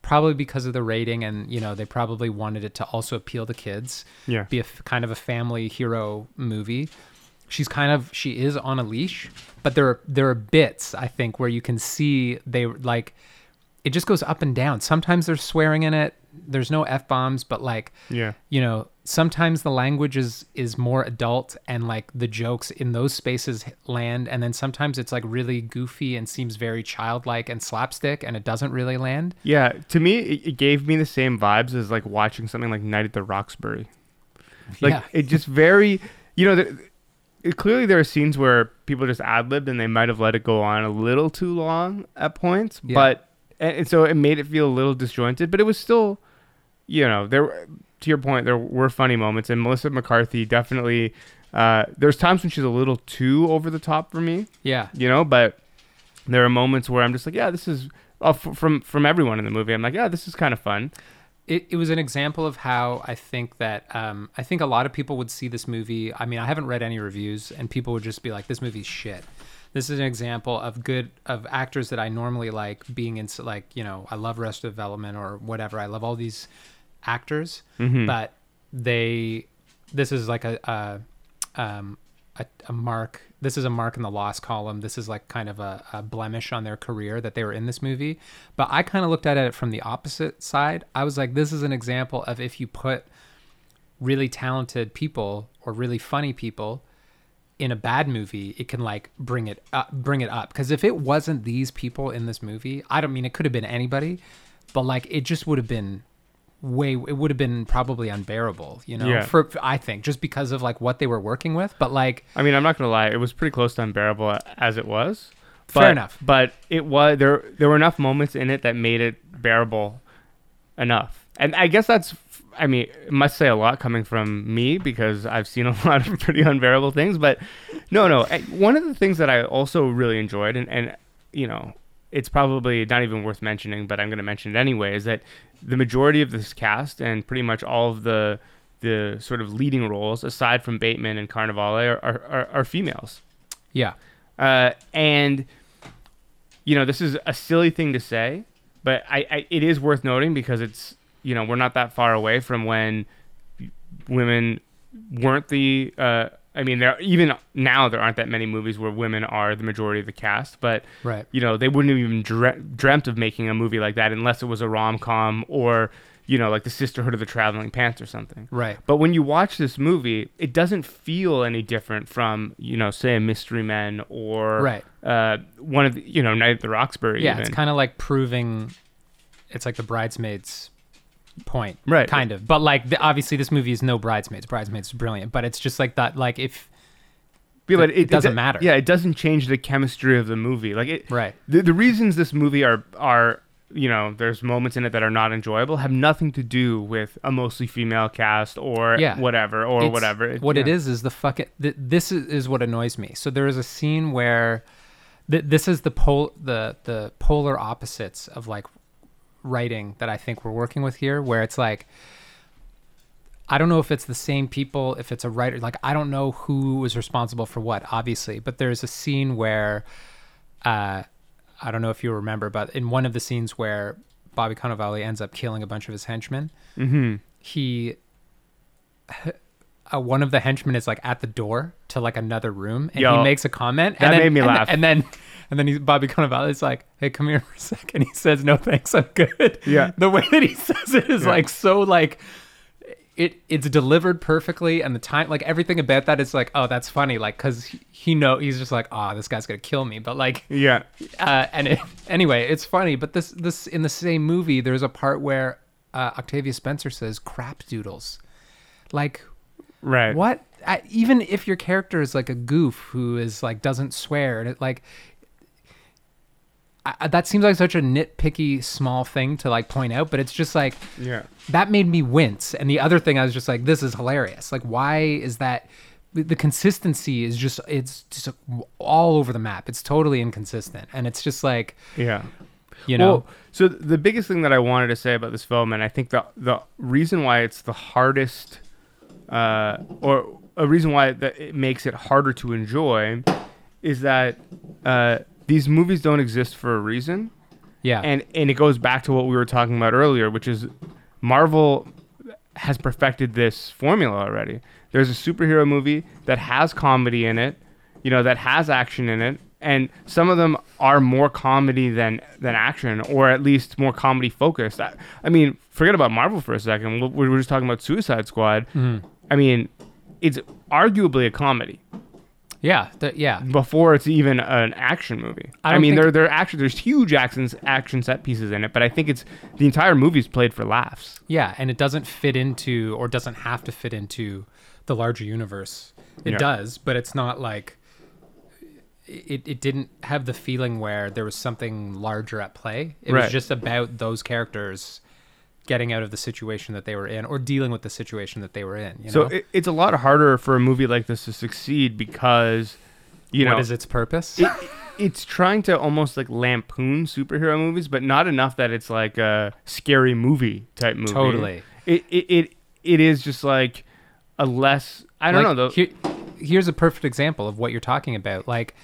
probably because of the rating and you know, they probably wanted it to also appeal to kids Yeah. be a f- kind of a family hero movie. She's kind of she is on a leash, but there are there are bits I think where you can see they like it just goes up and down. Sometimes there's swearing in it. There's no f bombs, but like Yeah. you know sometimes the language is is more adult and like the jokes in those spaces land and then sometimes it's like really goofy and seems very childlike and slapstick and it doesn't really land Yeah. To me, it, it gave me the same vibes as like watching something like Night at the Roxbury. Like yeah it just very, you know, there, it, clearly there are scenes where people just ad libbed and they might have let it go on a little too long at points, Yeah. but and, and so it made it feel a little disjointed, but it was still, you know, there. To your point, there were funny moments, and Melissa McCarthy definitely. Uh, there's times when she's a little too over the top for me, yeah you know, but there are moments where I'm just like, yeah, this is uh, f- from from everyone in the movie. I'm like, yeah, this is kind of fun. it, it was an example of how I think that um, I think a lot of people would see this movie. I mean, I haven't read any reviews, and people would just be like, "This movie's shit." This is an example of good of actors that I normally like being in. Like, you know, I love Arrested Development or whatever. I love all these actors, Mhm. but they. This is like a, a um, a, a mark. This is a mark in the loss column. This is like kind of a, a blemish on their career that they were in this movie. But I kind of looked at it from the opposite side. I was like, this is an example of if you put really talented people or really funny people in a bad movie, it can like bring it up, bring it up. Because if it wasn't these people in this movie, I don't mean it could have been anybody, but like it just would have been way it would have been probably unbearable you know Yeah. for i think just because of like what they were working with but like I mean, I'm not gonna lie, it was pretty close to unbearable as it was. Fair enough. But it was there. There were enough moments in it that made it bearable enough. And I guess that's. I mean, it must say a lot coming from me because I've seen a lot of pretty unbearable things. But no, no. eh, One of the things that I also really enjoyed, and, and you know, it's probably not even worth mentioning, but I'm going to mention it anyway, is that the majority of this cast and pretty much all of the the sort of leading roles, aside from Bateman and Cannavale, are, are, are, are females. yeah Uh, and you know, this is a silly thing to say, but I, I it is worth noting because it's you know we're not that far away from when women weren't the. Uh, I mean, there even now there aren't that many movies where women are the majority of the cast, but right you know they wouldn't have even dre- dreamt of making a movie like that unless it was a rom com or you know like the Sisterhood of the Traveling Pants or something. right But when you watch this movie, it doesn't feel any different from, you know, say a Mystery Men or Right. uh, one of the, you know, Night at the Roxbury. yeah even. it's kind of like proving it's like the bridesmaids point Right. kind of but like the, obviously this movie is no bridesmaids bridesmaids is brilliant but it's just like that like if Yeah, but it doesn't do- matter. Yeah, it doesn't change the chemistry of the movie. Like it, Right. The, the reasons this movie are are you know, there's moments in it that are not enjoyable have nothing to do with a mostly female cast or Yeah. whatever or It's- whatever. It- What it yeah. is is the fucking. Th- this is, is what annoys me. So there is a scene where, th- this is the pol the the polar opposites of like writing that I think we're working with here, where it's like. I don't know if it's the same people, if it's a writer. Like I don't know who was responsible for what, obviously. But there's a scene where, uh, I don't know if you remember, but in one of the scenes where Bobby Cannavale ends up killing a bunch of his henchmen, Mhm. he uh, one of the henchmen is like at the door to like another room and Yo, he makes a comment that and then, made me laugh. and then and then he, Bobby Cannavale is like hey come here for a second he says no thanks I'm good Yeah. the way that he says it is Yeah. like so like it it's delivered perfectly and the time like everything about that is like oh that's funny like because he, he know he's just like oh this guy's gonna kill me but like Yeah. uh, and it, anyway, it's funny, but this this in the same movie, there's a part where uh, Octavia Spencer says "crap doodles," like Right. what? I, even if your character is like a goof who is like doesn't swear, and it like I, that seems like such a nitpicky small thing to like point out, but it's just like Yeah. that made me wince. And the other thing, I was just like, this is hilarious. Like, why is that? The the consistency is just it's just all over the map. It's totally inconsistent, and it's just like Yeah. you know, Well, so the biggest thing that I wanted to say about this film, and I think the the reason why it's the hardest, uh, or a reason why that it makes it harder to enjoy, is that uh, these movies don't exist for a reason, yeah, and and it goes back to what we were talking about earlier, which is Marvel has perfected this formula already. There's a superhero movie that has comedy in it, you know, that has action in it, and some of them are more comedy than than action, or at least more comedy focused. I, I mean, forget about Marvel for a second. We we were just talking about Suicide Squad. Mhm. I mean, it's arguably a comedy yeah, th- yeah, before it's even an action movie. I I, mean, there there action there's huge action action set pieces in it, but I think it's the entire movie's played for laughs. yeah, and it doesn't fit into or doesn't have to fit into the larger universe. It Yeah. does, but it's not like it. It didn't have the feeling where there was something larger at play. It was just about those characters getting out of the situation that they were in or dealing with the situation that they were in. You so know? it, it's a lot harder for a movie like this to succeed because you what know is its purpose? it, it's trying to almost like lampoon superhero movies, but not enough that it's like a scary movie type movie. Totally. It it it, it is just like a less. I don't Like, know though. here- here's a perfect example of what you're talking about. Like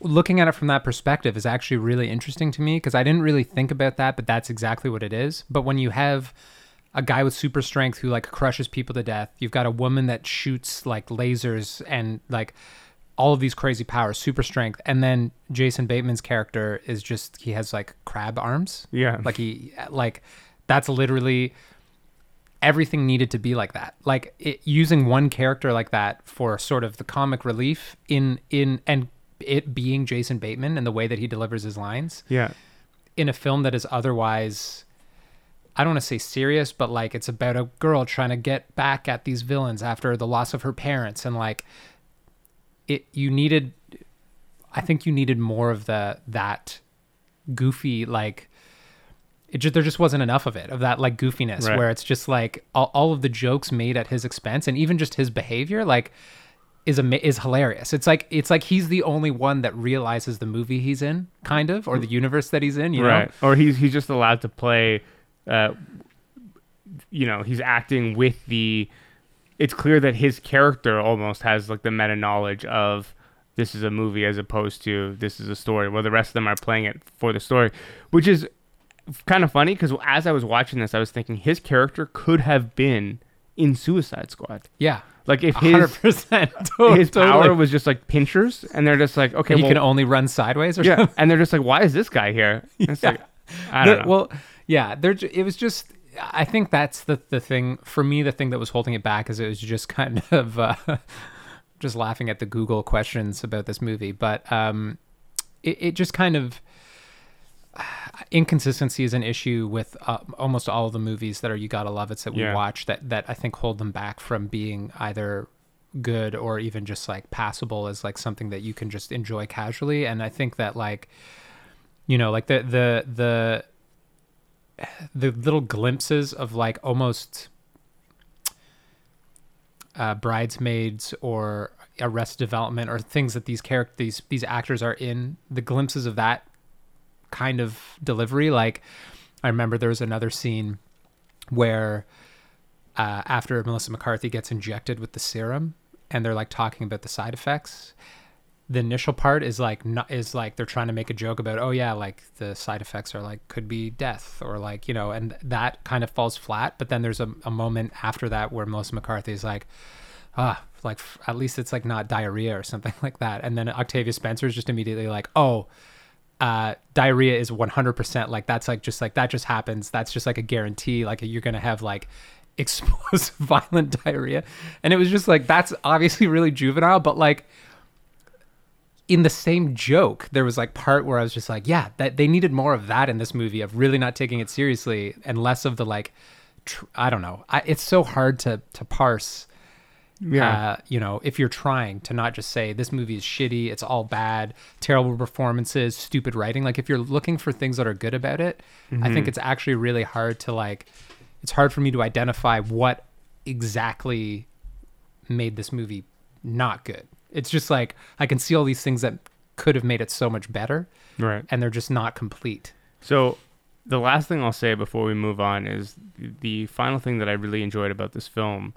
looking at it from that perspective is actually really interesting to me because I didn't really think about that, but that's exactly what it is. But when you have a guy with super strength who like crushes people to death, you've got a woman that shoots like lasers and like all of these crazy powers, super strength, and then Jason Bateman's character is just he has like crab arms. yeah. Like he like that's literally everything needed to be like that. Like it, using one character like that for sort of the comic relief in in and it being Jason Bateman and the way that he delivers his lines yeah. in a film that is otherwise I don't want to say serious, but like it's about a girl trying to get back at these villains after the loss of her parents and like it you needed I think you needed more of the that goofy like it just there just wasn't enough of it of that like goofiness Right. where it's just like all, all of the jokes made at his expense and even just his behavior like is a is hilarious. It's like it's like he's the only one that realizes the movie he's in, kind of, or the universe that he's in. You right. know, Or he's he's just allowed to play. Uh, you know, he's acting with the. It's clear that his character almost has like the meta knowledge of this is a movie as opposed to this is a story. Where the rest of them are playing it for the story, which is kind of funny because as I was watching this, I was thinking his character could have been in Suicide Squad. yeah, Like if his percent. his power was just like pinchers, and they're just like okay, he well, can only run sideways or yeah, something. and they're just like, why is this guy here? It's Yeah. like, I don't The- know. Well, yeah, there. It was just. I think that's the the thing for me. The thing that was holding it back is it was just kind of uh, just laughing at the Google questions about this movie, but um, it it just kind of inconsistency is an issue with uh, almost all of the movies that are you gotta love it's that we Yeah. watch that that I think hold them back from being either good or even just like passable as like something that you can just enjoy casually and I think that like you know, like the the the the little glimpses of like almost uh, bridesmaids or arrest development or things that these characters these these actors are in the glimpses of that kind of delivery. Like i remember there was another scene where uh, after melissa mccarthy gets injected with the serum and they're like talking about the side effects the initial part is like not, is like they're trying to make a joke about oh yeah like the side effects are like could be death or like you know and that kind of falls flat. But then there's a, a moment after that where melissa mccarthy is like ah like at least it's like not diarrhea or something like that. And then octavia spencer is just immediately like oh uh, diarrhea is 100% like that's like just like that just happens that's just like a guarantee like you're gonna have like explosive violent diarrhea and it was just like that's obviously really juvenile but like in the same joke, there was like part where I was just like, yeah, that they needed more of that in this movie of really not taking it seriously and less of the like, tr- I don't know. I, it's so hard to to parse. Yeah. Uh, you know, if you're trying to not just say this movie is shitty, it's all bad, terrible performances, stupid writing. Like if you're looking for things that are good about it, I think it's actually really hard to like. It's hard for me to identify what exactly made this movie not good. It's just like I can see all these things that could have made it so much better, right. and they're just not complete. So, the last thing I'll say before we move on is the final thing that I really enjoyed about this film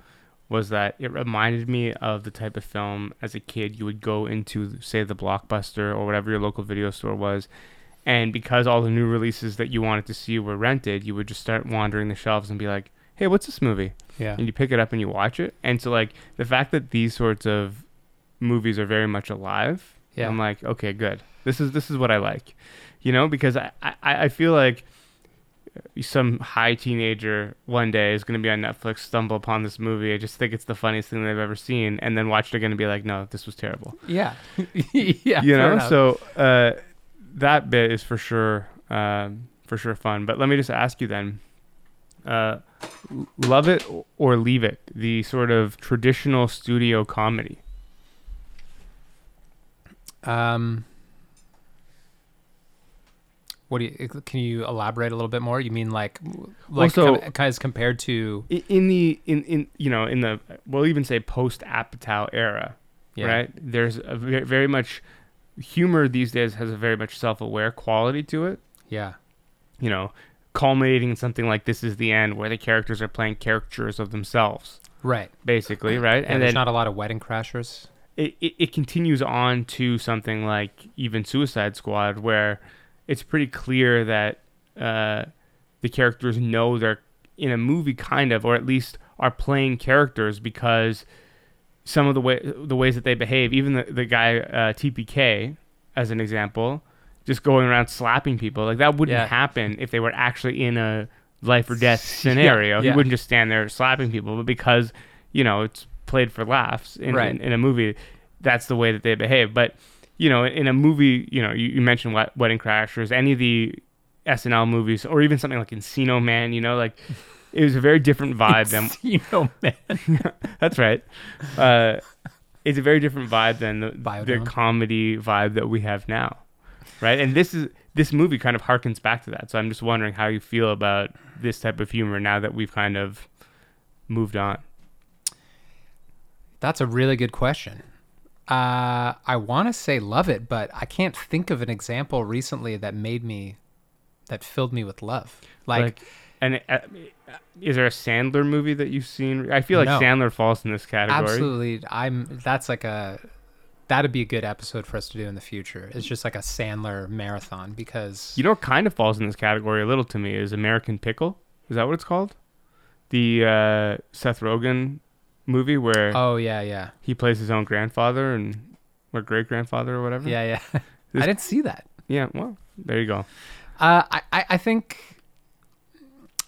was that it reminded me of the type of film as a kid you would go into, say, the blockbuster or whatever your local video store was. And because all the new releases that you wanted to see were rented, you would just start wandering the shelves and be like, hey, what's this movie? Yeah. and you pick it up and you watch it. And so like the fact that these sorts of movies are very much alive, Yeah. I'm like, okay, good. This is this is what I like, you know, because I I, I feel like some high teenager one day is going to be on Netflix, stumble upon this movie. I just think it's the funniest thing they've ever seen, and then watch it again and be like, no, this was terrible. Yeah. yeah. you know, enough. so uh, that bit is for sure um, for sure fun. But let me just ask you then. Uh, love it or leave it the sort of traditional studio comedy Um, what do you? Can you elaborate a little bit more? You mean like, like so- com- as compared to? In the in in you know in the we'll even say post apatow era Yeah. right there's a very, very much humor these days has a very much self-aware quality to it Yeah. you know culminating in something like this is the end where the characters are playing caricatures of themselves Right. basically right And, there's not a lot of wedding crashers. it, it, it continues on to something like even Suicide Squad, where it's pretty clear that uh, the characters know they're in a movie, kind of, or at least are playing characters because some of the way the ways that they behave, even the the guy uh, TPK, as an example, just going around slapping people, like that wouldn't Yeah. happen if they were actually in a life or death scenario. yeah. He wouldn't just stand there slapping people, but because you know it's played for laughs in, Right. in, in a movie, that's the way that they behave. But you know, in a movie, you know, you, you mentioned Wed- Wedding Crashers, any of the SNL movies, or even something like Encino Man. You know, like it was a very different vibe than know, man. that's right. Uh, it's a very different vibe than the, the comedy vibe that we have now, right? And this is this movie kind of harkens back to that. So I'm just wondering how you feel about this type of humor now that we've kind of moved on. That's a really good question. Uh, I want to say love it, but I can't think of an example recently that made me, that filled me with love. Like, and uh, is there a Sandler movie that you've seen? I feel like No. Sandler falls in this category. absolutely, I'm. That's like a. That'd be a good episode for us to do in the future. It's just like a Sandler marathon because You know, what kind of falls in this category a little to me is American Pickle. Is that what it's called? The uh, Seth Rogen movie where oh yeah yeah he plays his own grandfather and or great grandfather or whatever. yeah yeah. I didn't see that. Yeah. Well, there you go. Uh, I, I I think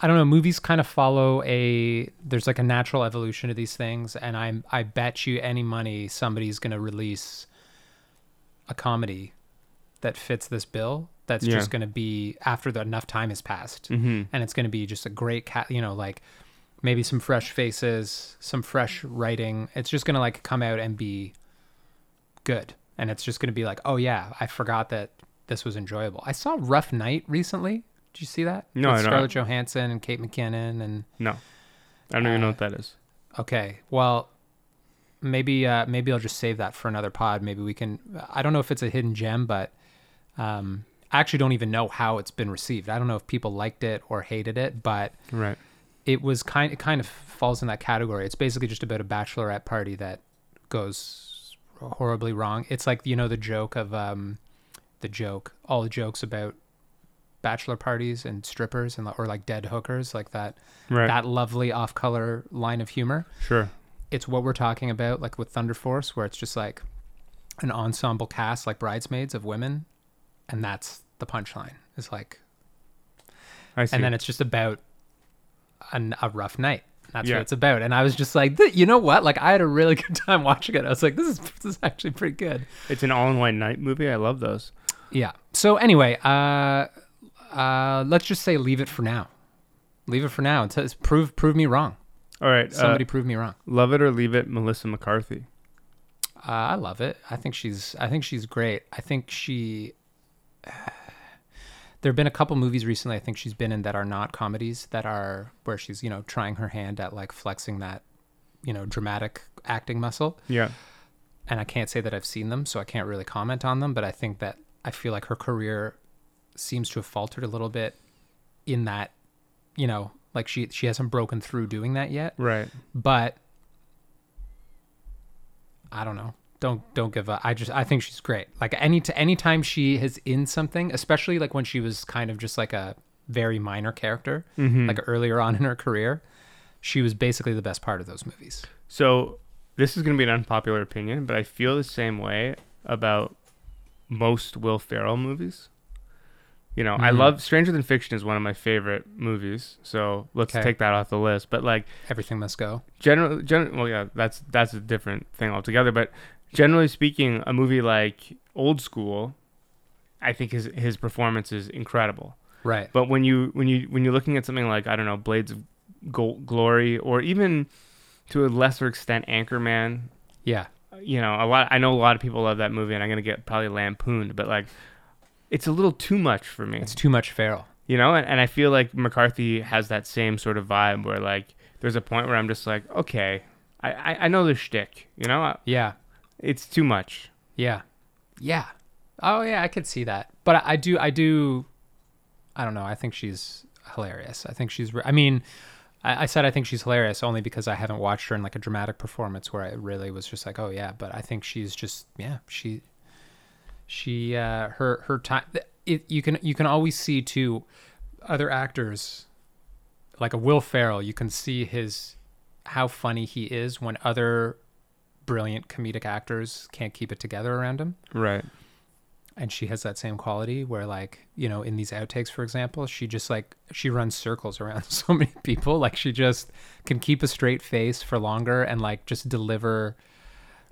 I don't know. Movies kind of follow a there's like a natural evolution of these things, and I'm I bet you any money somebody's gonna release a comedy that fits this bill. That's Yeah. just gonna be after the enough time has passed, hmm and it's gonna be just a great cat. You know, like maybe some fresh faces, some fresh writing. It's just gonna like come out and be good, and it's just gonna be like, oh yeah, I forgot that this was enjoyable. I saw Rough Night recently. Did you see that? No, With I don't. Scarlett Johansson and Kate McKinnon and No, I don't even know Uh, what that is. Okay. Well, maybe uh, maybe I'll just save that for another pod. Maybe we can. I don't know if it's a hidden gem, but um, I actually don't even know how it's been received. I don't know if people liked it or hated it, but Right. It was kind. It kind of falls in that category. It's basically just about a bachelorette party that goes horribly wrong. It's like you know the joke of um, the joke, all the jokes about bachelor parties and strippers and or like dead hookers, like that Right. that lovely off-color line of humor sure. it's what we're talking about, like with Thunder Force, where it's just like an ensemble cast, like bridesmaids of women, and that's the punchline. It's like, I see. and then it's just about an, a rough night. That's Yeah. what it's about. And I was just like, you know what? Like, I had a really good time watching it. I was like, this is this is actually pretty good. it's an all-in-one night movie. I love those. Yeah. So anyway, uh, uh, let's just say leave it for now. Leave it for now. and t- prove prove me wrong. All right. Somebody uh, prove me wrong. love it or leave it. Melissa McCarthy. Uh, I love it. I think she's. I think she's great. I think she. There have been a couple movies recently. I think she's been in that are not comedies that are where she's you know trying her hand at like flexing that, you know, dramatic acting muscle. Yeah. And I can't say that I've seen them, so I can't really comment on them. But I think that I feel like her career seems to have faltered a little bit in that, you know, like she she hasn't broken through doing that yet Right. but I don't know. Don't don't give up. I just I think she's great. Like any to anytime she is in something, especially like when she was kind of just like a very minor character, Mhm. like earlier on in her career, she was basically the best part of those movies. So this is going to be an unpopular opinion, but I feel the same way about most Will Ferrell movies. You know, I Mhm. love Stranger Than Fiction is one of my favorite movies, so let's Okay. take that off the list. But like Everything must go. generally, gen- well, yeah, that's that's a different thing altogether. But generally speaking, a movie like Old School, I think his his performance is incredible. Right. But when you when you when you're looking at something like I don't know Blades of Gol- Glory or even to a lesser extent Anchorman, Yeah. you know a lot. I know a lot of people love that movie, and I'm gonna get probably lampooned, but like it's a little too much for me, It's too much Ferrell. you know. And, and I feel like McCarthy has that same sort of vibe where like there's a point where I'm just like, okay, I I, I know the shtick, you know, Yeah. It's too much. Yeah. Yeah. Oh yeah, I could see that. But I, I do I do I don't know. I think she's hilarious. I think she's I mean, I, I said I think she's hilarious only because I haven't watched her in like a dramatic performance where I really was just like, "Oh yeah," but I think she's just yeah, she she uh her her time it, you can you can always see too other actors like a Will Ferrell, you can see his how funny he is when other brilliant comedic actors can't keep it together around him Right. and she has that same quality where like you know in these outtakes for example she just like she runs circles around so many people like she just can keep a straight face for longer and like just deliver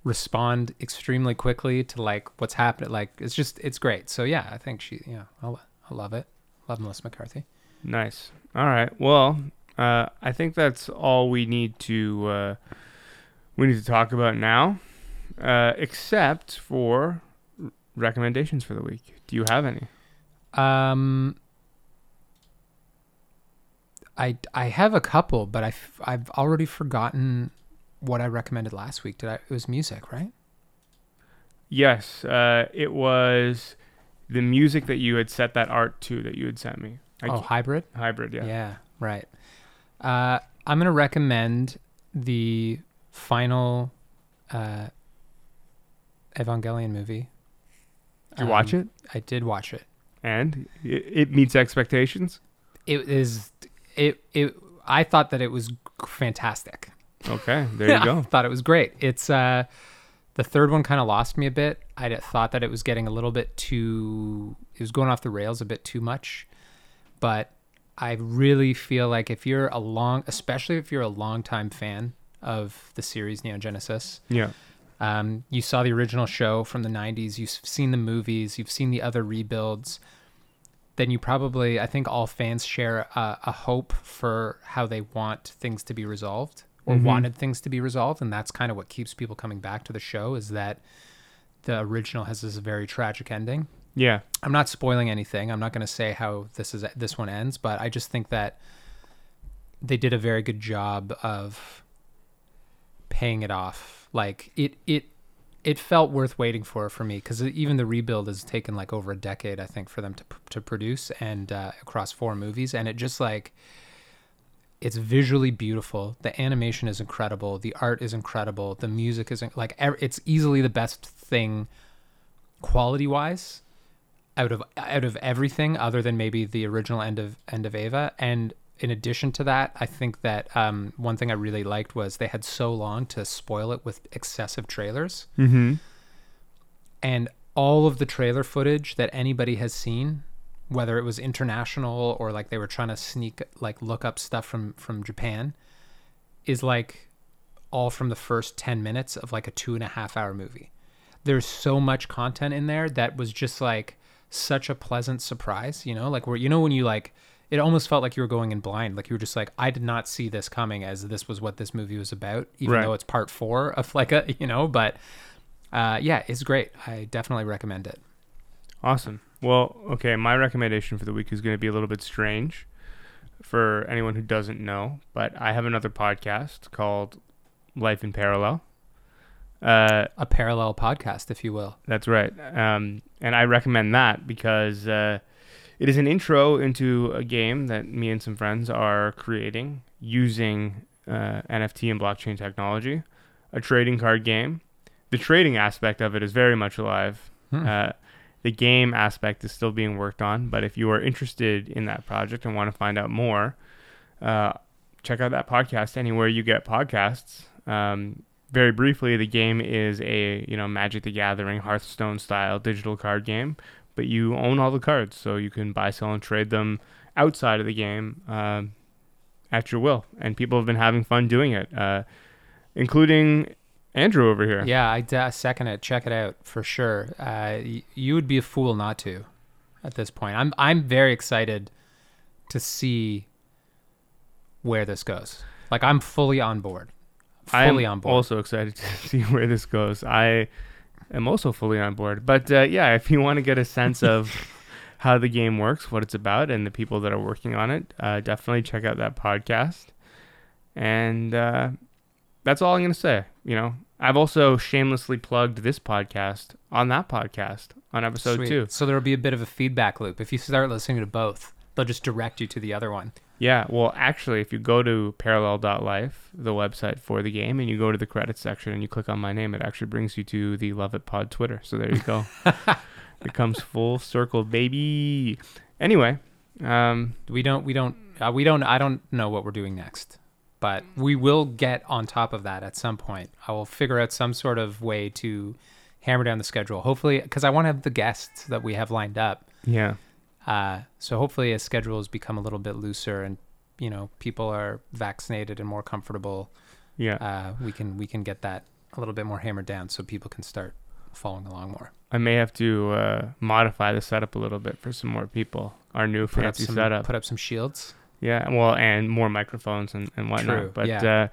respond extremely quickly to like what's happening like it's just it's great so yeah i think she yeah i, I love it love melissa mccarthy Nice. All right. Well, uh, I think that's all we need to uh, we need to talk about now, uh, except for recommendations for the week. Do you have any? um i i have a couple but I've already forgotten what i recommended last week did i it was music right Yes. Uh, it was the music that you had set that art to that you had sent me. I oh hybrid hybrid. Yeah. Yeah, right. Uh, I'm gonna recommend the final uh, Evangelion movie. Did you watch Um, it? I did watch it. And it, it meets expectations. It is it it. I thought that it was fantastic. Okay. There you I go. thought it was great. It's uh, the third one kind of lost me a bit. I thought that it was getting a little bit too. It was going off the rails a bit too much, but I really feel like if you're a long, especially if you're a longtime fan of the series Neon Genesis, Yeah. um, you saw the original show from the 90s, you've seen the movies, you've seen the other rebuilds, then you probably, I think all fans share a, a hope for how they want things to be resolved or Mhm. wanted things to be resolved. And that's kind of what keeps people coming back to the show is that the original has this very tragic ending. Yeah. I'm not spoiling anything. I'm not going to say how this is this one ends, but I just think that they did a very good job of paying it off. Like it it it felt worth waiting for for me because even the rebuild has taken like over a decade, I think, for them to to produce and uh, across four movies, and it just like it's visually beautiful. The animation is incredible. The art is incredible. The music is like it's easily the best thing quality wise out of out of everything other than maybe the original end of end of Eva and in addition to that, I think that um, one thing I really liked was they had so long to spoil it with excessive trailers. Mm-hmm. And all of the trailer footage that anybody has seen, whether it was international or like they were trying to sneak, like look up stuff from, from Japan, is like all from the first 10 minutes of like a two and a half hour movie. There's so much content in there that was just like such a pleasant surprise, you know, like where, you know, when you like, it almost felt like you were going in blind. Like you were just like, I did not see this coming as this was what this movie was about, even Right. though it's part four of like a, you know, but uh, yeah, it's great. I definitely recommend it. Awesome. Well, okay, my recommendation for the week is going to be a little bit strange for anyone who doesn't know, but I have another podcast called Life in Parallel. Uh, A parallel podcast, if you will. that's right. Um, and I recommend that because uh, it is an intro into a game that me and some friends are creating using uh, NFT and blockchain technology, a trading card game. The trading aspect of it is very much alive. Hmm. Uh, the game aspect is still being worked on, but if you are interested in that project and want to find out more, uh, check out that podcast anywhere you get podcasts. Um, very briefly, the game is a you know Magic the Gathering Hearthstone style digital card game, but you own all the cards, so you can buy, sell, and trade them outside of the game um, at your will. And people have been having fun doing it, uh, including Andrew over here. Yeah, I second it. Check it out for sure. Uh, y- you would be a fool not to at this point. I'm I'm very excited to see where this goes. Like I'm fully on board. Fully on board. also excited to see where this goes. I am also fully on board. But uh, yeah, if you want to get a sense of how the game works, what it's about, and the people that are working on it, uh, definitely check out that podcast. And uh, that's all I'm going to say. You know, I've also shamelessly plugged this podcast on that podcast on episode Sweet. two. So there'll be a bit of a feedback loop. If you start listening to both, they'll just direct you to the other one. Yeah, well, actually, if you go to parallel.life, the website for the game, and you go to the credits section and you click on my name, it actually brings you to the Love It Pod Twitter. So there you go. it comes full circle, baby. Anyway, um, We don't. We don't. Uh, we don't. I don't know what we're doing next, but we will get on top of that at some point. I will figure out some sort of way to hammer down the schedule. Hopefully, because I want to have the guests that we have lined up. yeah, Uh, so hopefully, as schedules become a little bit looser and you know people are vaccinated and more comfortable, yeah. uh, we can we can get that a little bit more hammered down so people can start following along more. I may have to uh, modify the setup a little bit for some more people. Our new Put up fancy some setup. put up some shields. yeah, well, and more microphones and, and whatnot. True, but yeah. uh,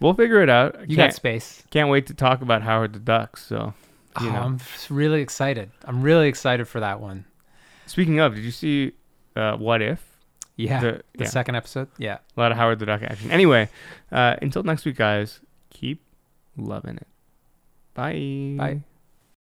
we'll figure it out. You can't, got space. can't wait to talk about Howard the Duck. So, you Oh, know. I'm really excited. I'm really excited for that one. Speaking of, did you see uh, What If? Yeah. The- The yeah. second episode. Yeah. A lot of Howard the Duck action. Anyway, uh, until next week, guys, keep loving it. Bye. Bye.